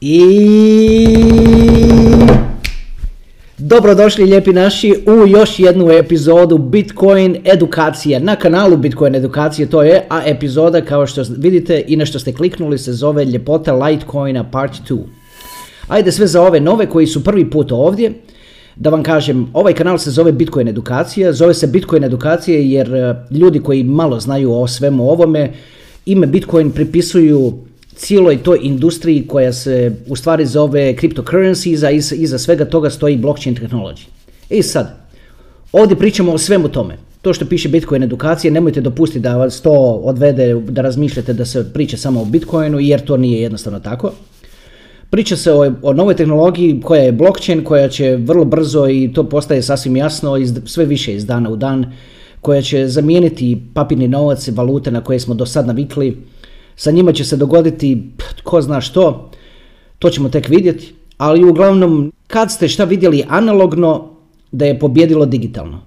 I dobrodošli lijepi naši u još jednu epizodu Bitcoin edukacije. Na kanalu Bitcoin edukacije to je, a epizoda kao što vidite i na što ste kliknuli se zove Ljepota Litecoina Part 2. Ajde sve za ove nove koji su prvi put ovdje. Da vam kažem, ovaj kanal se zove Bitcoin edukacija, zove se Bitcoin edukacije jer eh, ljudi koji malo znaju o svemu ovome, ime Bitcoin pripisuju cijeloj toj industriji koja se u stvari zove cryptocurrency, iza, iza svega toga stoji blockchain technology. I sad, ovdje pričamo o svemu tome. To što piše Bitcoin edukacije, nemojte dopustiti da vas to odvede, da razmišljate da se priča samo o Bitcoinu, jer to nije jednostavno tako. Priča se o, o novoj tehnologiji koja je blockchain, koja će vrlo brzo i to postaje sasvim jasno iz, sve više iz dana u dan, koja će zamijeniti papirni novac i valute na koje smo do sad navikli, sa njima će se dogoditi tko zna što, to ćemo tek vidjeti, ali uglavnom kad ste šta vidjeli analogno da je pobjedilo digitalno.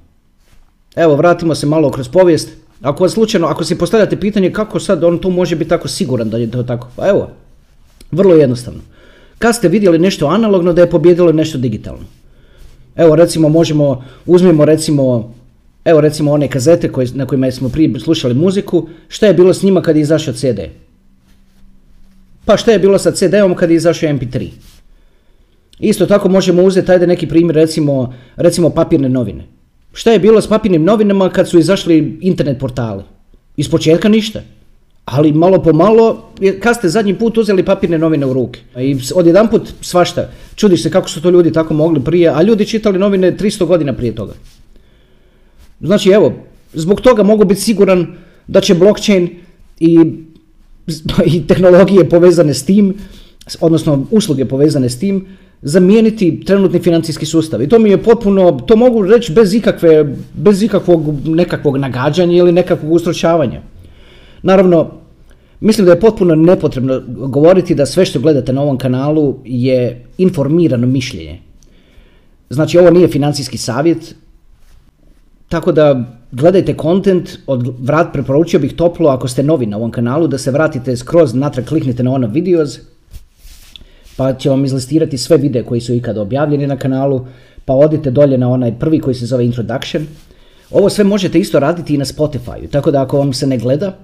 Evo, vratimo se malo kroz povijest. Ako slučajno, ako si postavljate pitanje kako sad on tu može biti tako siguran da je to tako, pa evo, vrlo jednostavno. Kad ste vidjeli nešto analogno da je pobjedilo nešto digitalno. Evo recimo možemo, uzmimo recimo Evo recimo one kazete koje, na kojima smo prije slušali muziku, šta je bilo s njima kad je izašao CD? Pa šta je bilo sa CD-om kad je izašao MP3? Isto tako možemo uzeti, ajde neki primjer, recimo, recimo papirne novine. Šta je bilo s papirnim novinama kad su izašli internet portali? Iz početka ništa. Ali malo po malo, kad ste zadnji put uzeli papirne novine u ruke? I odjedanput svašta. Čudiš se kako su to ljudi tako mogli prije, a ljudi čitali novine 300 godina prije toga. Znači evo, zbog toga mogu biti siguran da će blockchain i, i tehnologije povezane s tim, odnosno usluge povezane s tim, zamijeniti trenutni financijski sustav. I to mi je potpuno, to mogu reći bez ikakve, bez ikakvog nekakvog nagađanja ili nekakvog ustročavanja. Naravno, mislim da je potpuno nepotrebno govoriti da sve što gledate na ovom kanalu je informirano mišljenje. Znači, ovo nije financijski savjet, tako da gledajte kontent, od vrat preporučio bih toplo ako ste novi na ovom kanalu da se vratite skroz natrag, kliknite na ono videos, pa će vam izlistirati sve videe koji su ikada objavljeni na kanalu, pa odite dolje na onaj prvi koji se zove Introduction. Ovo sve možete isto raditi i na Spotify, tako da ako vam se ne gleda,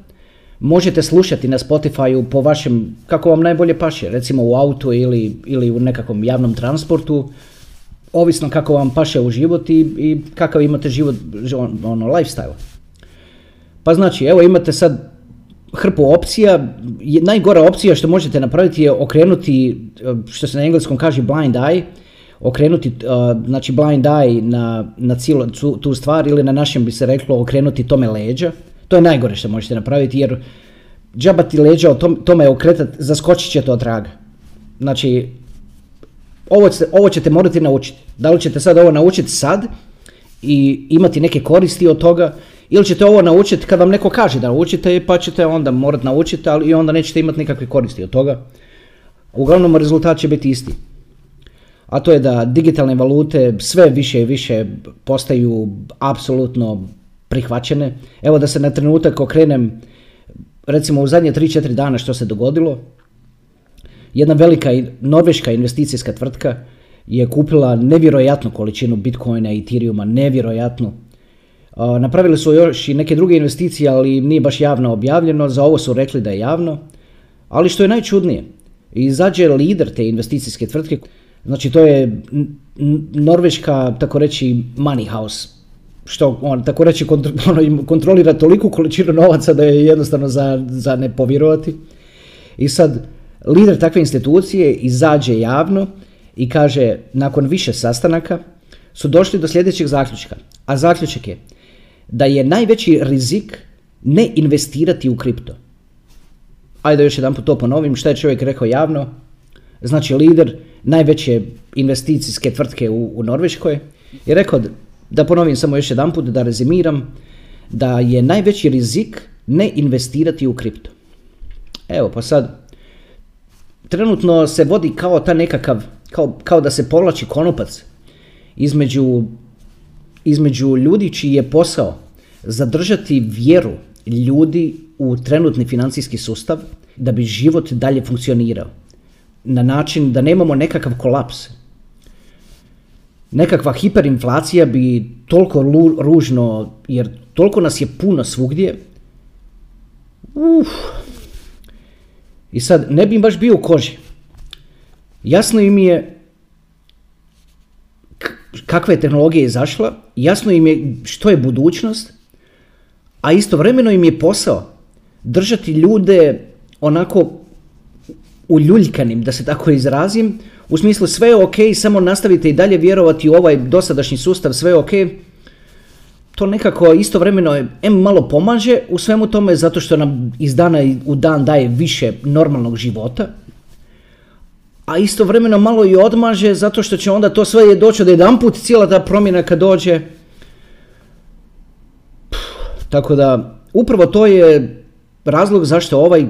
možete slušati na Spotify po vašem, kako vam najbolje paše, recimo u autu ili, ili u nekakvom javnom transportu, ovisno kako vam paše u život i, i kakav imate život, ono, lifestyle. Pa znači, evo imate sad hrpu opcija, najgora opcija što možete napraviti je okrenuti, što se na engleskom kaže blind eye, okrenuti znači blind eye na, na cijelu tu, tu stvar ili na našem bi se reklo okrenuti tome leđa. To je najgore što možete napraviti jer džabati leđa o tome okretati, zaskočit će to od traga. Znači, ovo, ćete, ovo ćete morati naučiti. Da li ćete sad ovo naučiti sad i imati neke koristi od toga ili ćete ovo naučiti kad vam neko kaže da naučite pa ćete onda morati naučiti ali i onda nećete imati nikakve koristi od toga. Uglavnom rezultat će biti isti. A to je da digitalne valute sve više i više postaju apsolutno prihvaćene. Evo da se na trenutak okrenem recimo u zadnje 3-4 dana što se dogodilo, jedna velika norveška investicijska tvrtka je kupila nevjerojatnu količinu bitcoina i ethereuma, nevjerojatnu. Napravili su još i neke druge investicije, ali nije baš javno objavljeno, za ovo su rekli da je javno. Ali što je najčudnije, izađe lider te investicijske tvrtke, znači to je norveška, tako reći, money house, što on tako reći ono, kontrolira toliku količinu novaca da je jednostavno za, za ne povjerovati. I sad, Lider takve institucije izađe javno i kaže nakon više sastanaka su došli do sljedećeg zaključka. A zaključak je da je najveći rizik ne investirati u kripto. Ajde još jedan to ponovim, što je čovjek rekao javno. Znači lider najveće investicijske tvrtke u, u Norveškoj je rekao, da ponovim samo još jedan put, da rezimiram, da je najveći rizik ne investirati u kripto. Evo pa sad, trenutno se vodi kao ta nekakav, kao, kao da se povlači konopac između, između ljudi čiji je posao zadržati vjeru ljudi u trenutni financijski sustav da bi život dalje funkcionirao. na način da nemamo nekakav kolaps. Nekakva hiperinflacija bi toliko ružno, jer toliko nas je puno svugdje. Uf. I sad, ne bi baš bio u koži. Jasno im je kakva je tehnologija izašla, jasno im je što je budućnost, a istovremeno im je posao držati ljude onako uljuljkanim, da se tako izrazim, u smislu sve je ok, samo nastavite i dalje vjerovati u ovaj dosadašnji sustav, sve je ok, to nekako istovremeno em malo pomaže u svemu tome zato što nam iz dana u dan daje više normalnog života, a istovremeno malo i odmaže zato što će onda to sve doći od jedan put, cijela ta promjena kad dođe. tako da, upravo to je razlog zašto ovaj,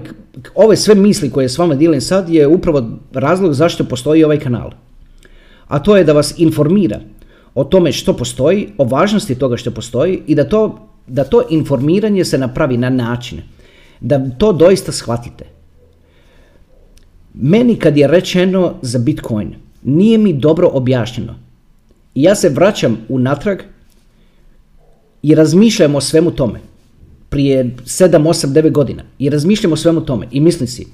ove sve misli koje s vama dijelim sad je upravo razlog zašto postoji ovaj kanal. A to je da vas informira o tome što postoji, o važnosti toga što postoji i da to, da to informiranje se napravi na način da to doista shvatite. Meni kad je rečeno za Bitcoin, nije mi dobro objašnjeno. I ja se vraćam unatrag i razmišljam o svemu tome. Prije 7, 8, 9 godina. I razmišljam o svemu tome. I mislim si,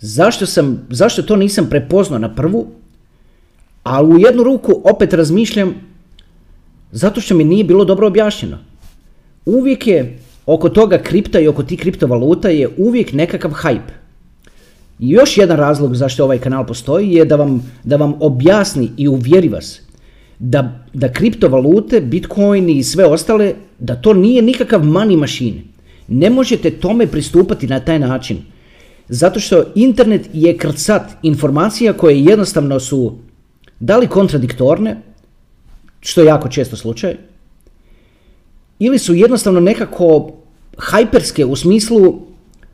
zašto, sam, zašto to nisam prepoznao na prvu, a u jednu ruku opet razmišljam zato što mi nije bilo dobro objašnjeno. Uvijek je oko toga kripta i oko tih kriptovaluta je uvijek nekakav hype. I još jedan razlog zašto ovaj kanal postoji je da vam, da vam objasni i uvjeri vas da, da kriptovalute, bitcoin i sve ostale, da to nije nikakav money machine. Ne možete tome pristupati na taj način. Zato što internet je krcat informacija koje jednostavno su da li kontradiktorne, što je jako često slučaj, ili su jednostavno nekako hajperske u smislu,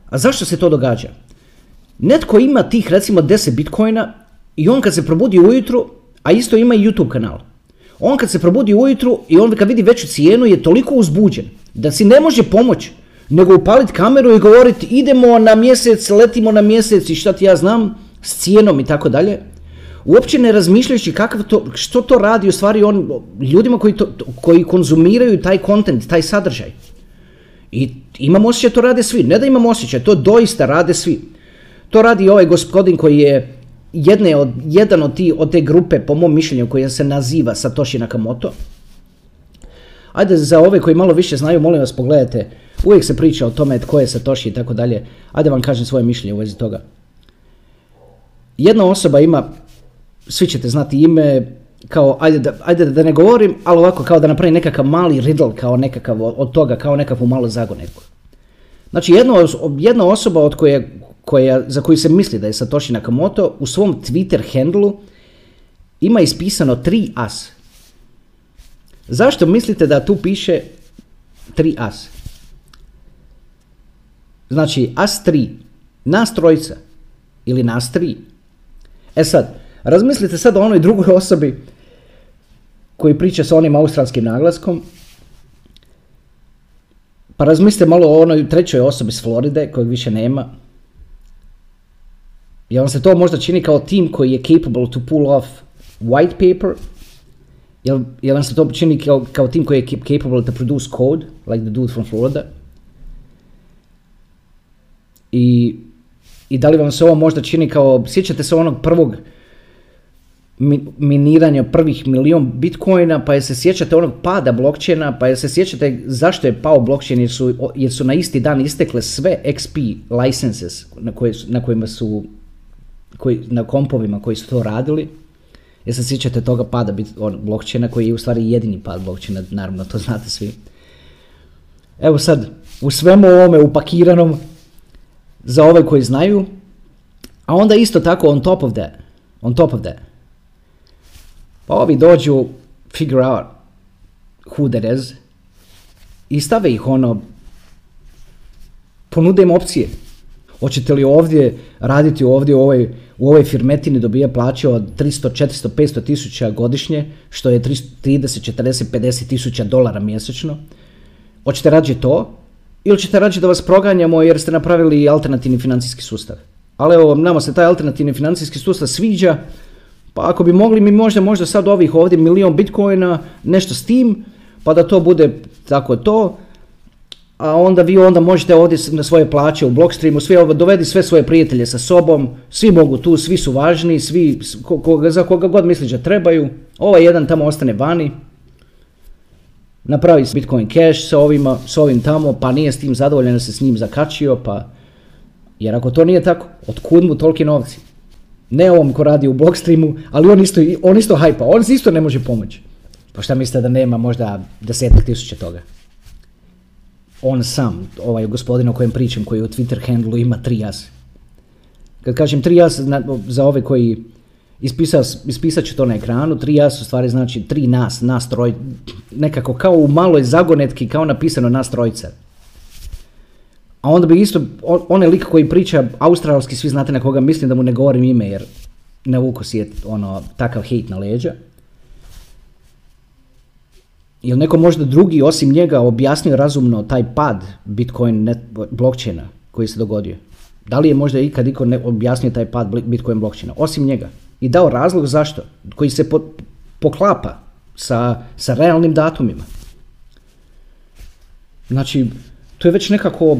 a zašto se to događa? Netko ima tih recimo 10 bitcoina i on kad se probudi ujutru, a isto ima i YouTube kanal. On kad se probudi ujutru i on kad vidi veću cijenu je toliko uzbuđen da si ne može pomoći nego upaliti kameru i govoriti idemo na mjesec, letimo na mjesec i šta ti ja znam s cijenom i tako dalje. Uopće ne razmišljajući kakav to, što to radi u stvari on, ljudima koji, to, koji konzumiraju taj kontent, taj sadržaj. I imam osjećaj to rade svi. Ne da imam osjećaj, to doista rade svi. To radi ovaj gospodin koji je jedne od, jedan od, ti, od te grupe, po mom mišljenju, koja se naziva Satoshi Nakamoto. Ajde, za ove koji malo više znaju, molim vas pogledajte, uvijek se priča o tome tko je Satoshi i tako dalje. Ajde vam kažem svoje mišljenje u vezi toga. Jedna osoba ima, svi ćete znati ime, kao, ajde da, ajde da ne govorim, ali ovako kao da napravi nekakav mali riddle, kao nekakav od toga, kao nekakvu malu zagonetku. Znači jedna, jedna osoba od koje, koja, za koju se misli da je Satoshi Nakamoto u svom Twitter handlu ima ispisano 3 as. Zašto mislite da tu piše 3 as? Znači as 3, nas trojica ili nas 3. E sad, razmislite sad o onoj drugoj osobi koji priča sa onim australskim naglaskom. Pa razmislite malo o onoj trećoj osobi s Floride kojeg više nema Jel vam se to možda čini kao tim koji je capable to pull off white paper? Jel, jel vam se to čini kao, kao tim koji je capable to produce code, like the dude from Florida? I, I da li vam se ovo možda čini kao, sjećate se onog prvog miniranja prvih milion bitcoina, pa je se sjećate onog pada blockchaina, pa je se sjećate zašto je pao blockchain, jer su, jer su na isti dan istekle sve XP licenses na, koje na kojima su koji, na kompovima koji su to radili, jer se sjećate toga pada bit, on, blockchaina koji je u stvari jedini pad blockchaina, naravno to znate svi. Evo sad, u svemu ovome upakiranom za ove koji znaju, a onda isto tako on top of that, on top of that. Pa ovi dođu, figure out who that is, i stave ih ono, ponude opcije. Hoćete li ovdje raditi ovdje u ovoj, u ovoj firmetini dobija plaće od 300, 400, 500 tisuća godišnje, što je 30, 40, 50 tisuća dolara mjesečno. Hoćete rađe to ili ćete rađe da vas proganjamo jer ste napravili alternativni financijski sustav? Ali evo, nama se taj alternativni financijski sustav sviđa, pa ako bi mogli mi možda, možda sad ovih ovdje milion bitcoina, nešto s tim, pa da to bude tako to, a onda vi onda možete ovdje na svoje plaće u Blockstreamu, svi ovo, dovedi sve svoje prijatelje sa sobom, svi mogu tu, svi su važni, svi, koga, za koga god misliš da trebaju, ovaj jedan tamo ostane vani, napravi Bitcoin Cash sa, ovima, s ovim tamo, pa nije s tim zadovoljan, se s njim zakačio, pa... Jer ako to nije tako, otkud mu toliki novci? Ne ovom ko radi u Blockstreamu, ali on isto, on isto hajpa, on isto ne može pomoći. Pa šta mislite da nema možda desetak tisuća toga? On sam, ovaj gospodin o kojem pričam, koji u Twitter handlu ima tri jas. Kad kažem tri jas, za ove koji ispisat ću to na ekranu, tri jas u stvari znači tri nas, nas troj, nekako kao u maloj zagonetki, kao napisano nas trojica. A onda bi isto, onaj lik koji priča australski, svi znate na koga mislim da mu ne govorim ime jer ne vuko si je ono, takav hejt na leđa. Jel neko možda drugi osim njega objasnio razumno taj pad Bitcoin net, blockchaina koji se dogodio? Da li je možda ikad iko ne objasnio taj pad Bitcoin blockchaina? Osim njega. I dao razlog zašto? Koji se poklapa sa, sa realnim datumima. Znači, to je već nekako,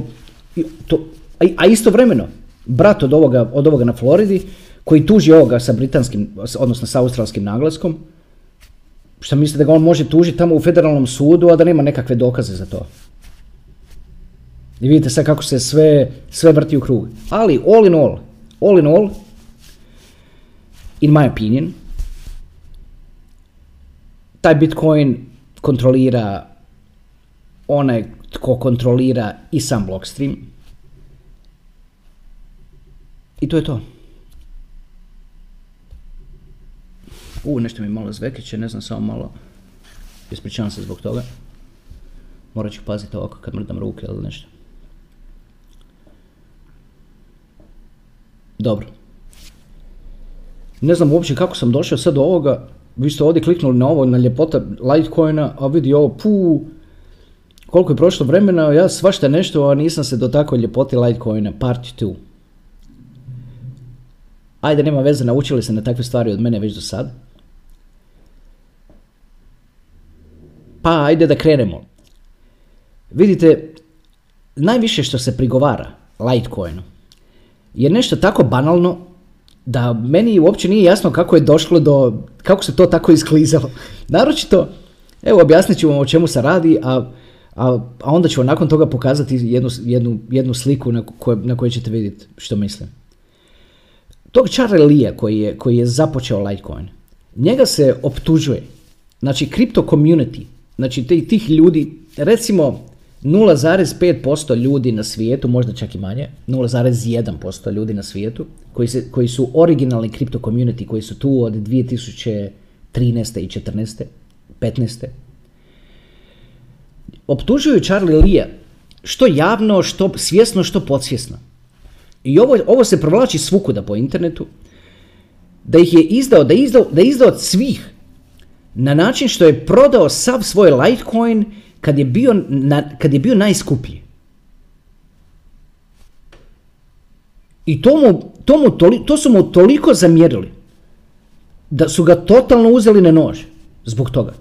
to, a, a istovremeno, brat od ovoga, od ovoga na Floridi, koji tuži ovoga sa britanskim, odnosno sa australskim naglaskom, Šta mislite da ga on može tužiti tamo u federalnom sudu, a da nema nekakve dokaze za to? I vidite sad kako se sve, sve vrti u krug. Ali, all in all, all in all, in my opinion, taj Bitcoin kontrolira onaj tko kontrolira i sam Blockstream. I to je to. U, nešto mi malo zvekeće, ne znam, samo malo. Ispričavam se zbog toga. Morat ću paziti ovako kad mrdam ruke ili nešto. Dobro. Ne znam uopće kako sam došao sad do ovoga. Vi ste ovdje kliknuli na ovo, na ljepota Litecoina, a vidi ovo, pu, koliko je prošlo vremena, ja svašta nešto, a nisam se dotakao ljepoti Litecoina, part 2. Ajde, nema veze, naučili se na takve stvari od mene već do sad. Pa ajde da krenemo. Vidite, najviše što se prigovara Litecoinu je nešto tako banalno da meni uopće nije jasno kako je došlo do, kako se to tako isklizalo. Naročito, evo objasnit ću vam o čemu se radi, a, a, a onda ću nakon toga pokazati jednu, jednu, jednu sliku na, koje, na kojoj ćete vidjeti što mislim. Tog Charlie Lee koji je, koji je započeo Litecoin, njega se optužuje, znači crypto community, Znači tih ljudi, recimo 0,5% ljudi na svijetu, možda čak i manje, 0,1% ljudi na svijetu, koji, se, koji su originalni kripto community, koji su tu od 2013. i 14. 15. Optužuju Charlie Lee što javno, što svjesno, što podsvjesno. I ovo, ovo se provlači svukuda po internetu, da ih je izdao, da je izdao, da je izdao svih na način što je prodao sav svoj Litecoin kad je bio, na, kad je bio najskuplji. I to, mu, to, mu to su mu toliko zamjerili da su ga totalno uzeli na nož zbog toga.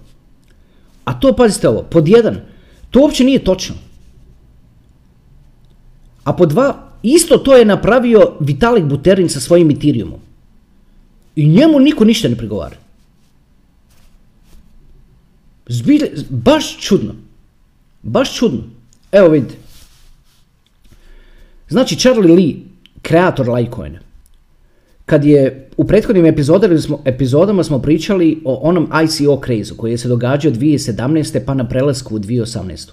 A to, pazite ovo, pod jedan, to uopće nije točno. A pod dva, isto to je napravio Vitalik Buterin sa svojim Ethereumom. I njemu niko ništa ne prigovara. Zbilje, baš čudno. Baš čudno. Evo vidite. Znači Charlie Lee, kreator Litecoina, kad je u prethodnim epizodama smo, epizodama smo pričali o onom ICO craze koji je se događao 2017. pa na prelasku u 2018.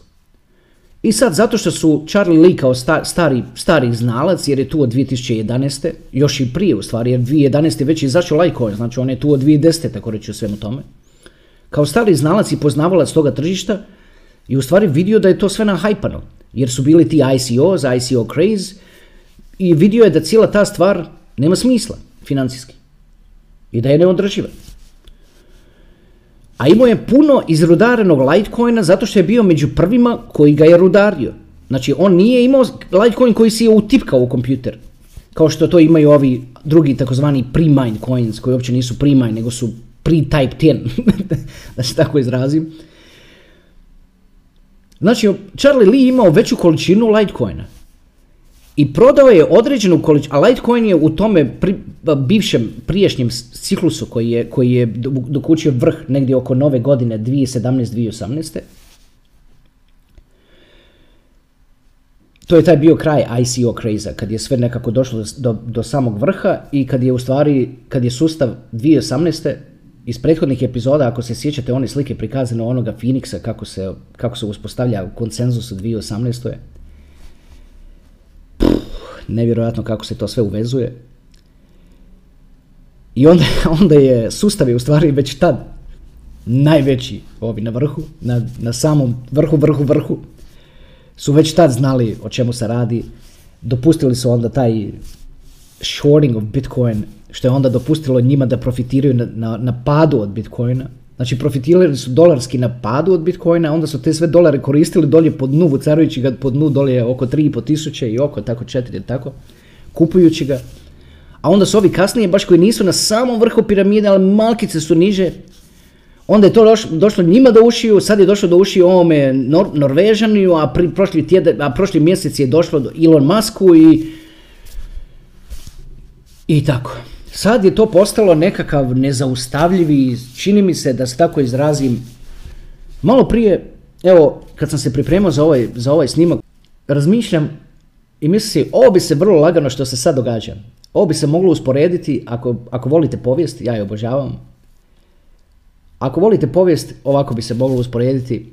I sad, zato što su Charlie Lee kao stari, stari znalac, jer je tu od 2011. još i prije u stvari, jer 2011. već izašao Litecoin, znači on je tu od 2010. tako reći u svemu tome kao stari znalac i poznavalac toga tržišta i u stvari vidio da je to sve nahajpano. Jer su bili ti ICOs, ICO craze i vidio je da cijela ta stvar nema smisla financijski. I da je neodrživa. A imao je puno izrudarenog Litecoina zato što je bio među prvima koji ga je rudario. Znači on nije imao Litecoin koji si je utipkao u kompjuter. kao što to imaju ovi drugi takozvani pre-mine coins, koji uopće nisu pre-mine, nego su pre-type 10, da se tako izrazim. Znači, Charlie Lee imao veću količinu Litecoina. I prodao je određenu količinu, a Litecoin je u tome bivšem priješnjem ciklusu koji je, koji je dokučio vrh negdje oko nove godine 2017-2018. To je taj bio kraj ICO craze kad je sve nekako došlo do, do samog vrha i kad je u stvari, kad je sustav 2018 iz prethodnih epizoda, ako se sjećate one slike prikazane onoga Phoenixa, kako se, kako se uspostavlja konsenzus u 2018. Nevjerojatno kako se to sve uvezuje. I onda, onda je sustav je u stvari već tad najveći ovi na vrhu, na, na samom vrhu, vrhu, vrhu. Su već tad znali o čemu se radi. Dopustili su onda taj shorting of Bitcoin što je onda dopustilo njima da profitiraju na, na, na padu od Bitcoina. Znači profitirali su dolarski na padu od Bitcoina, onda su te sve dolare koristili dolje po dnu, vucarujući ga po dnu dolje oko 3,5 tisuće i oko tako 4, tako, kupujući ga. A onda su ovi kasnije, baš koji nisu na samom vrhu piramide, ali malkice su niže, onda je to došlo njima do ušiju, sad je došlo do ušiju ovome Nor Norvežaniju, a, prošli tjedan, a prošli mjesec je došlo do Elon Musku i i tako. Sad je to postalo nekakav nezaustavljivi, čini mi se da se tako izrazim. Malo prije, evo, kad sam se pripremao za ovaj, za ovaj snimak, razmišljam i mislim si, ovo bi se vrlo lagano što se sad događa. Ovo bi se moglo usporediti, ako, ako volite povijest, ja je obožavam. Ako volite povijest, ovako bi se moglo usporediti.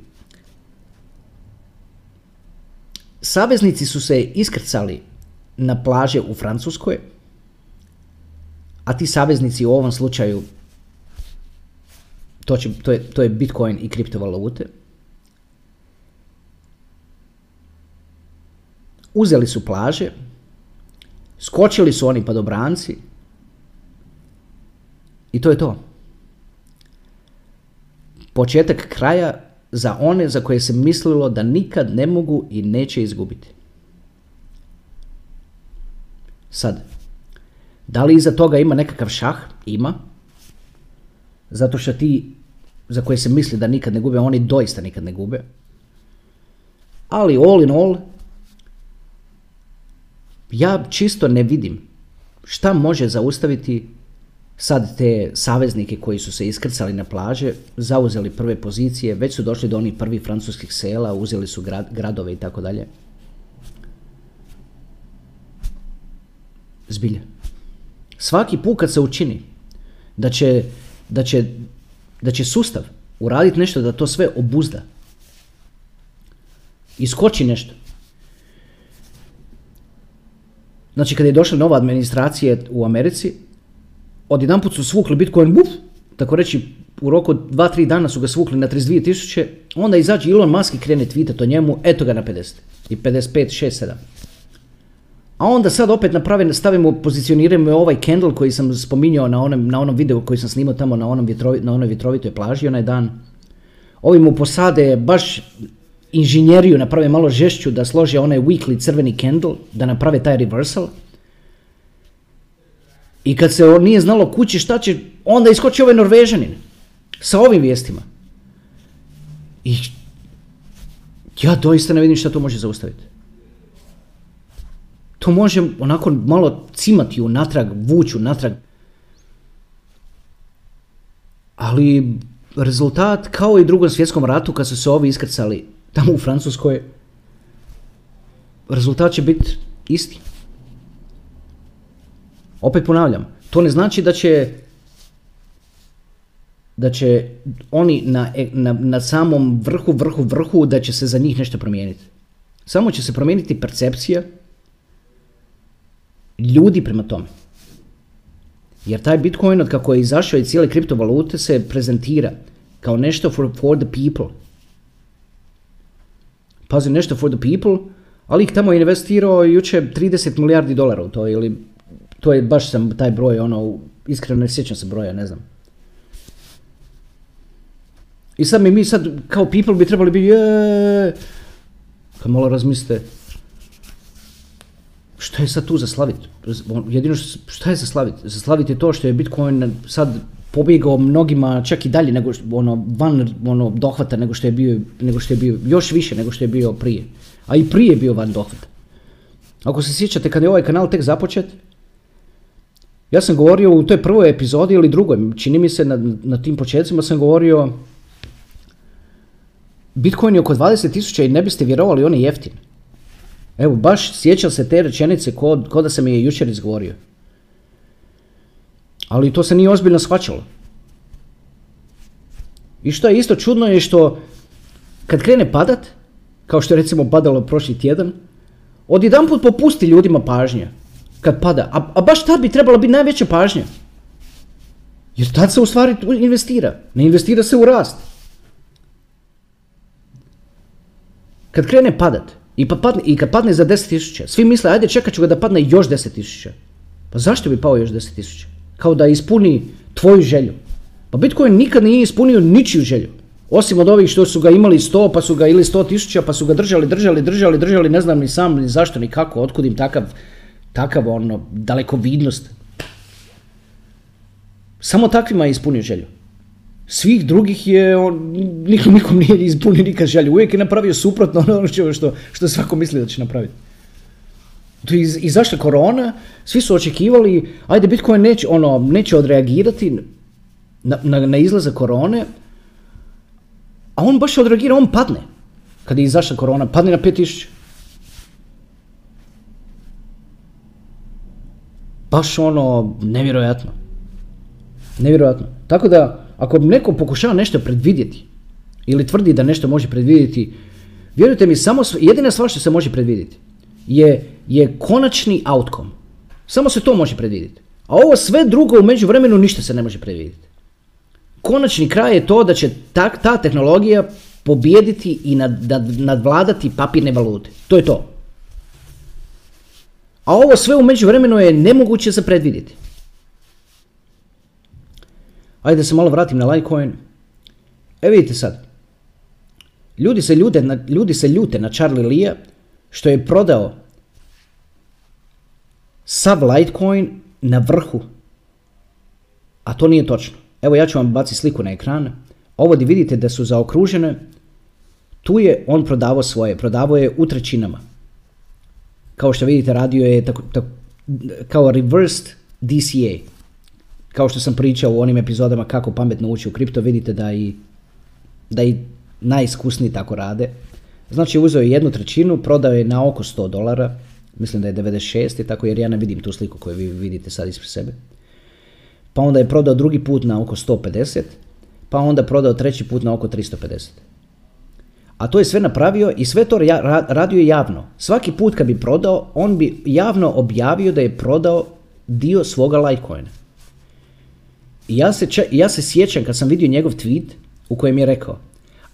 Saveznici su se iskrcali na plaže u Francuskoj, a ti saveznici u ovom slučaju, to, će, to, je, to je Bitcoin i kriptovalute, uzeli su plaže, skočili su oni padobranci i to je to. Početak kraja za one za koje se mislilo da nikad ne mogu i neće izgubiti. Sad, da li iza toga ima nekakav šah? Ima. Zato što ti za koje se misli da nikad ne gube, oni doista nikad ne gube. Ali all in all, ja čisto ne vidim šta može zaustaviti sad te saveznike koji su se iskrcali na plaže, zauzeli prve pozicije, već su došli do onih prvih francuskih sela, uzeli su gradove i tako dalje. Zbilja. Svaki put kad se učini da će, da će, da će sustav uraditi nešto da to sve obuzda, iskoči nešto. Znači kad je došla nova administracija u Americi, odjedanput su svukli Bitcoin, buf, tako reći u roku 2-3 dana su ga svukli na 32 tisuće, onda izađe Elon Musk i krene tweetat o njemu, eto ga na 50 i 55, 6, 7. A onda sad opet napravimo, stavimo, pozicioniramo ovaj candle koji sam spominjao na onom, na onom videu koji sam snimao tamo na, onom vjetrovi, na onoj vjetrovitoj plaži onaj dan. Ovi mu posade baš inženjeriju, naprave malo žešću da slože onaj weekly crveni candle, da naprave taj reversal. I kad se on nije znalo kući šta će, onda iskoči ovaj Norvežanin sa ovim vijestima. I ja doista ne vidim šta to može zaustaviti to može onako malo cimati unatrag, vući unatrag. Ali rezultat kao i u drugom svjetskom ratu kad su se ovi iskrcali tamo u Francuskoj, rezultat će biti isti. Opet ponavljam, to ne znači da će da će oni na, na, na samom vrhu, vrhu, vrhu, da će se za njih nešto promijeniti. Samo će se promijeniti percepcija ljudi prema tome. Jer taj Bitcoin od kako je izašao i cijele kriptovalute se prezentira kao nešto for, for the people. Pazi, nešto for the people, ali ih tamo investirao juče 30 milijardi dolara u to, ili to je baš sam taj broj, ono, iskreno ne sjećam se broja, ne znam. I sad mi, mi sad kao people bi trebali biti, je, kad malo razmislite, Što je sad tu za slavit? Jedino što, šta je za slavit? Za slavit je to što je Bitcoin sad pobjegao mnogima čak i dalje nego ono van ono dohvata nego što je bio nego što je bio još više nego što je bio prije. A i prije je bio van dohvata. Ako se sjećate kad je ovaj kanal tek započet, ja sam govorio u toj prvoj epizodi ili drugoj, čini mi se na, na tim početcima sam govorio Bitcoin je oko 20.000 i ne biste vjerovali, on je jeftin. Evo, baš sjećam se te rečenice ko, ko da sam je jučer izgovorio. Ali to se nije ozbiljno shvaćalo. I što je isto čudno je što kad krene padat, kao što je recimo padalo prošli tjedan, odjedanput popusti ljudima pažnja kad pada. A, a baš tad bi trebala biti najveća pažnja. Jer tad se u stvari investira. Ne investira se u rast. Kad krene padat i, pa padne, i kad padne za 10.000, svi misle ajde čekat ću ga da padne još 10.000. Pa zašto bi pao još 10.000? Kao da ispuni tvoju želju. Pa Bitcoin nikad nije ispunio ničiju želju. Osim od ovih što su ga imali 100, pa su ga ili 100 tisuća, pa su ga držali, držali, držali, držali, ne znam ni sam, ni zašto, ni kako, otkud im takav, takav ono, dalekovidnost. Samo takvima je ispunio želju. Svih drugih je, on, nikom, nikom nije ispunio nikad želju. Uvijek je napravio suprotno ono što, što, što svako misli da će napraviti. Tu iz, izašla korona, svi su očekivali, ajde Bitcoin neće, ono, neće odreagirati na, na, na izlaze korone, a on baš odreagira, on padne. Kad je izašla korona, padne na 5000. Baš ono, nevjerojatno. Nevjerojatno. Tako da, ako neko pokušava nešto predvidjeti, ili tvrdi da nešto može predvidjeti, vjerujte mi, samo, jedina stvar što se može predvidjeti je, je konačni outcome. Samo se to može predvidjeti. A ovo sve drugo u međuvremenu ništa se ne može predvidjeti konačni kraj je to da će ta, ta tehnologija pobijediti i nad, nad, nadvladati papirne valute. To je to. A ovo sve u međuvremenu je nemoguće za predvidjeti. Ajde da se malo vratim na Litecoin. E vidite sad. Ljudi se, ljute na, ljudi se ljute na Charlie Lee što je prodao sav Litecoin na vrhu. A to nije točno. Evo ja ću vam baciti sliku na ekran. Ovo gdje vidite da su zaokružene, tu je on prodavao svoje, prodavao je u trećinama. Kao što vidite radio je tako, tako, kao reversed DCA. Kao što sam pričao u onim epizodama kako pametno ući u kripto, vidite da i, da i najiskusniji tako rade. Znači uzeo je jednu trećinu, prodao je na oko 100 dolara, mislim da je 96 i tako jer ja ne vidim tu sliku koju vi vidite sad ispred sebe pa onda je prodao drugi put na oko 150, pa onda prodao treći put na oko 350. A to je sve napravio i sve to radio javno. Svaki put kad bi prodao, on bi javno objavio da je prodao dio svoga Litecoina. Ja se, ja se sjećam kad sam vidio njegov tweet u kojem je rekao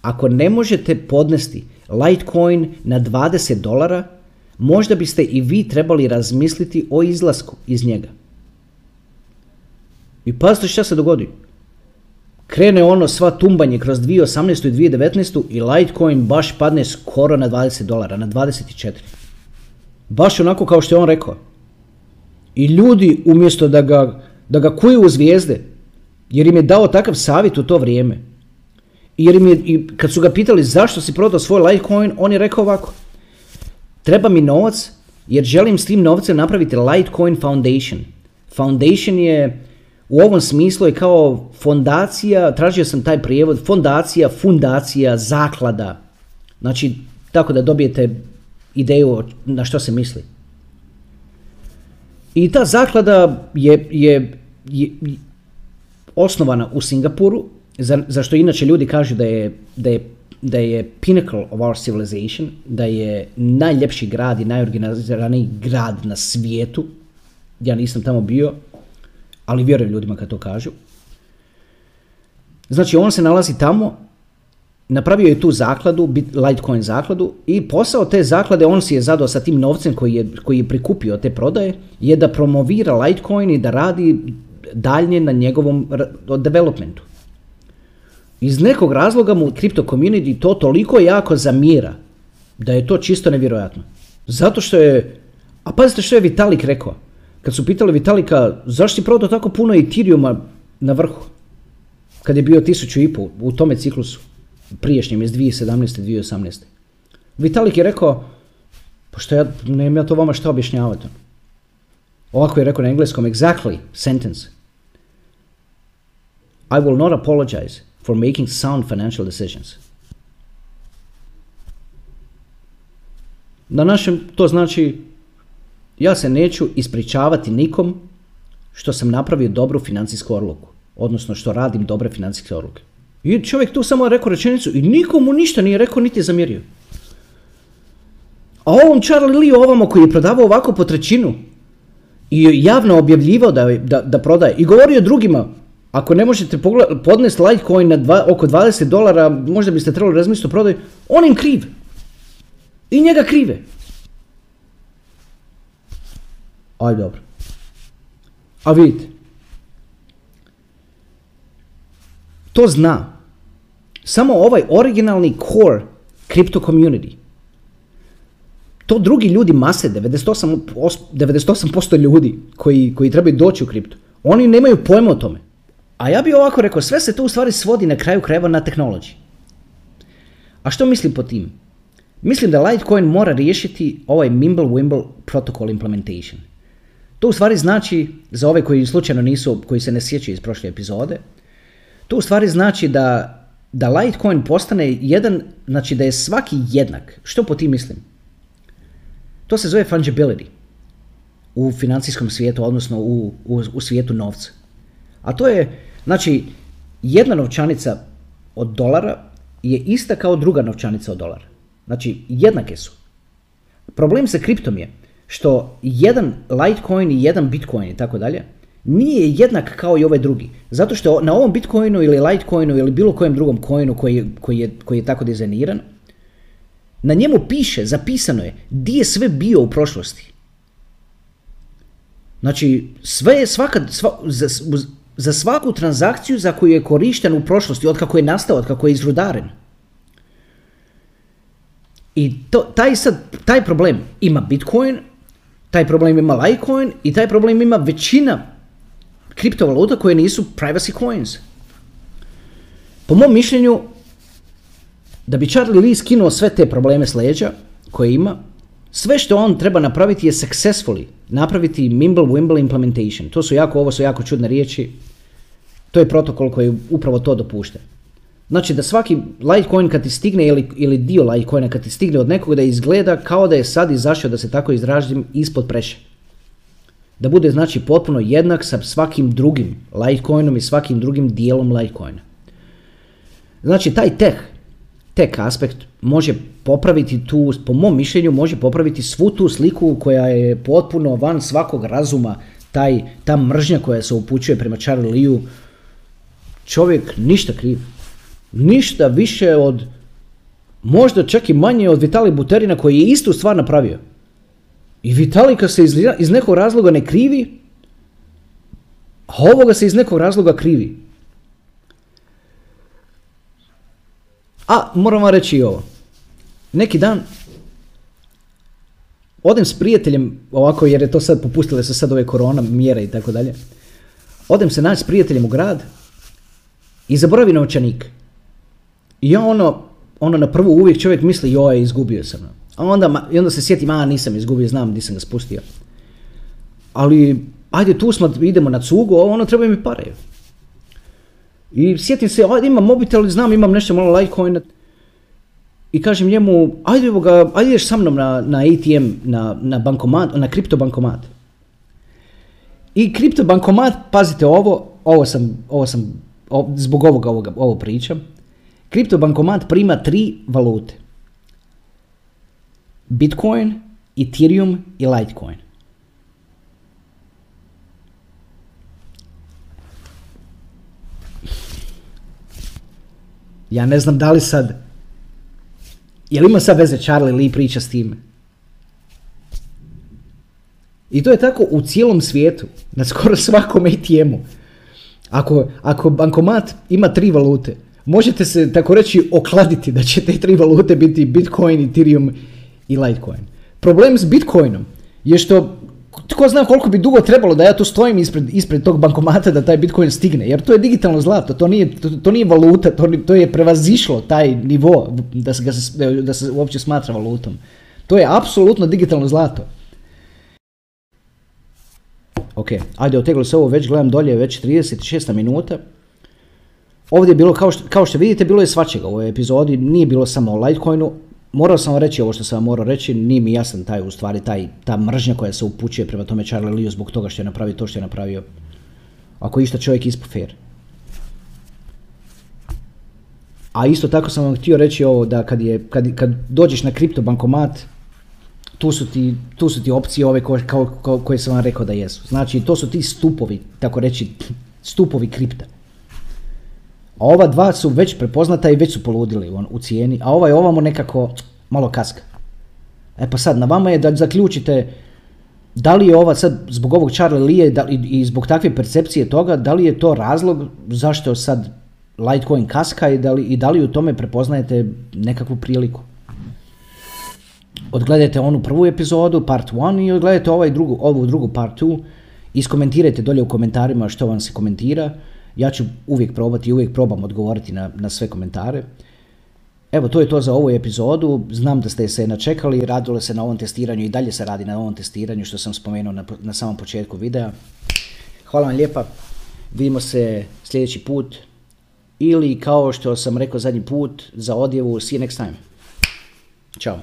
ako ne možete podnesti Litecoin na 20 dolara, možda biste i vi trebali razmisliti o izlasku iz njega. I pazite šta se dogodi. Krene ono sva tumbanje kroz 2018. i 2019. i Litecoin baš padne skoro na 20 dolara, na 24. Baš onako kao što je on rekao. I ljudi umjesto da ga, da ga kuju u zvijezde, jer im je dao takav savjet u to vrijeme, jer im je, i kad su ga pitali zašto si prodao svoj Litecoin, on je rekao ovako. Treba mi novac jer želim s tim novcem napraviti Litecoin Foundation. Foundation je u ovom smislu je kao fondacija, tražio sam taj prijevod, fondacija, fundacija, zaklada. Znači, tako da dobijete ideju na što se misli. I ta zaklada je, je, je osnovana u Singapuru, za, za što inače ljudi kažu da je, da je da je pinnacle of our civilization, da je najljepši grad i najorganiziraniji grad na svijetu. Ja nisam tamo bio, ali vjerujem ljudima kad to kažu. Znači on se nalazi tamo, napravio je tu zakladu, Litecoin zakladu i posao te zaklade, on si je zadao sa tim novcem koji je, koji je prikupio te prodaje, je da promovira Litecoin i da radi daljnje na njegovom developmentu. Iz nekog razloga mu crypto community to toliko jako zamira da je to čisto nevjerojatno. Zato što je A pazite što je Vitalik rekao. Kad su pitali Vitalika zašto si prodao tako puno Ethereuma na vrhu? Kad je bio tisuću i pol u tome ciklusu. Priješnjem iz 2017. 2018. Vitalik je rekao pa što ja, nemam ja to vama što objašnjavati. Ovako je rekao na engleskom exactly sentence. I will not apologize for making sound financial decisions. Na našem to znači ja se neću ispričavati nikom što sam napravio dobru financijsku odluku, odnosno što radim dobre financijske odluke. I čovjek tu samo rekao rečenicu i nikomu ništa nije rekao niti je zamjerio. A ovom Charlie Lee ovamo koji je prodavao ovako po trećinu i javno objavljivao da, da, da prodaje i govorio drugima ako ne možete podnesti Litecoin na dva, oko 20 dolara, možda biste trebali razmisliti o prodaju, on im kriv. I njega krive. Aj dobro. A vidite. To zna. Samo ovaj originalni core crypto community. To drugi ljudi mase, 98%, 98% ljudi koji, koji trebaju doći u kriptu. Oni nemaju pojma o tome. A ja bih ovako rekao, sve se to u stvari svodi na kraju krajeva na tehnologiji. A što mislim po tim? Mislim da Litecoin mora riješiti ovaj Mimble-Wimble protocol implementation. To u stvari znači, za ove koji slučajno nisu, koji se ne sjećaju iz prošle epizode, to u stvari znači da, da Litecoin postane jedan, znači da je svaki jednak. Što po tim mislim? To se zove fungibility u financijskom svijetu, odnosno u, u, u svijetu novca. A to je, znači, jedna novčanica od dolara je ista kao druga novčanica od dolara. Znači, jednake su. Problem sa kriptom je što jedan Litecoin i jedan Bitcoin i tako dalje nije jednak kao i ovaj drugi. Zato što na ovom Bitcoinu ili Litecoinu ili bilo kojem drugom coinu koji, koji, je, koji je tako dizajniran, na njemu piše, zapisano je, di je sve bio u prošlosti. Znači, sve je svaka, sva, za, svaku transakciju za koju je korišten u prošlosti, od kako je nastao, od kako je izrudaren. I to, taj, sad, taj problem ima Bitcoin, taj problem ima Litecoin i taj problem ima većina kriptovaluta koje nisu privacy coins. Po mom mišljenju, da bi Charlie Lee skinuo sve te probleme s leđa koje ima, sve što on treba napraviti je successfully napraviti Mimble Wimble implementation. To su jako, ovo su jako čudne riječi. To je protokol koji upravo to dopušta. Znači da svaki Litecoin kad ti stigne ili, ili dio Litecoina kad ti stigne od nekog da izgleda kao da je sad izašao da se tako izražim ispod preše. Da bude znači potpuno jednak sa svakim drugim Litecoinom i svakim drugim dijelom Litecoina. Znači taj tech, tech aspekt može popraviti tu, po mom mišljenju može popraviti svu tu sliku koja je potpuno van svakog razuma, taj, ta mržnja koja se upućuje prema Charlie Liu, čovjek ništa kriv. Ništa više od, možda čak i manje od Vitali Buterina koji je istu stvar napravio. I Vitalika se iz, iz nekog razloga ne krivi, a ovoga se iz nekog razloga krivi. A moram vam reći i ovo. Neki dan odem s prijateljem, ovako jer je to sad popustile se sad ove korona mjere i tako dalje. Odem se naći s prijateljem u grad i zaboravi novčanik. I ja ono, ono na prvu uvijek čovjek misli joj izgubio sam. A onda, i onda se sjetim, a nisam izgubio, znam gdje sam ga spustio. Ali, ajde tu smo, idemo na cugu, ono treba mi pare. I sjetim se, ajde imam mobitel, znam imam nešto malo Litecoina. I kažem njemu, ajde, ga, ajde ideš sa mnom na, na ATM, na, na bankomat, na kripto bankomat. I kripto bankomat, pazite ovo, ovo sam, ovo sam zbog ovoga, ovoga ovo pričam. Kripto bankomat prima tri valute. Bitcoin, Ethereum i Litecoin. Ja ne znam da li sad... Je li ima sad veze Charlie Lee priča s time? I to je tako u cijelom svijetu, na skoro svakom ATM-u. Ako, ako bankomat ima tri valute, možete se tako reći okladiti da će te tri valute biti Bitcoin, Ethereum i Litecoin. Problem s Bitcoinom je što tko zna koliko bi dugo trebalo da ja tu stojim ispred, ispred tog bankomata da taj Bitcoin stigne, jer to je digitalno zlato, to nije, to, to nije valuta, to, to je prevazišlo taj nivo da se, da se uopće smatra valutom. To je apsolutno digitalno zlato. Ok, ajde oteglo se ovo, već gledam dolje, već 36 minuta. Ovdje je bilo, kao što, kao što vidite, bilo je svačega u ovoj epizodi, nije bilo samo o Litecoinu, morao sam reći ovo što sam morao reći, nije mi jasan taj, u stvari, taj, ta mržnja koja se upućuje prema tome Charlie Liu zbog toga što je napravio to što je napravio. Ako išta čovjek ispo fair. A isto tako sam vam htio reći ovo da kad, je, kad, kad dođeš na kripto bankomat, tu su ti, tu su ti opcije ove koje, kao, koje sam vam rekao da jesu. Znači to su ti stupovi, tako reći, stupovi kripta. A ova dva su već prepoznata i već su poludili u, u cijeni, a ovaj ovamo nekako malo kaska. E pa sad, na vama je da zaključite da li je ova sad, zbog ovog Charlie Lee da, i, i zbog takve percepcije toga, da li je to razlog zašto sad Litecoin kaska i da li, i da li u tome prepoznajete nekakvu priliku? Odgledajte onu prvu epizodu, part 1 i odgledajte ovaj drugu, ovu drugu part 2. Iskomentirajte dolje u komentarima što vam se komentira. Ja ću uvijek probati i uvijek probam odgovoriti na, na sve komentare. Evo, to je to za ovu epizodu. Znam da ste se načekali, radilo se na ovom testiranju i dalje se radi na ovom testiranju što sam spomenuo na, na samom početku videa. Hvala vam lijepa. Vidimo se sljedeći put. Ili kao što sam rekao zadnji put, za odjevu, see you next time. Ćao.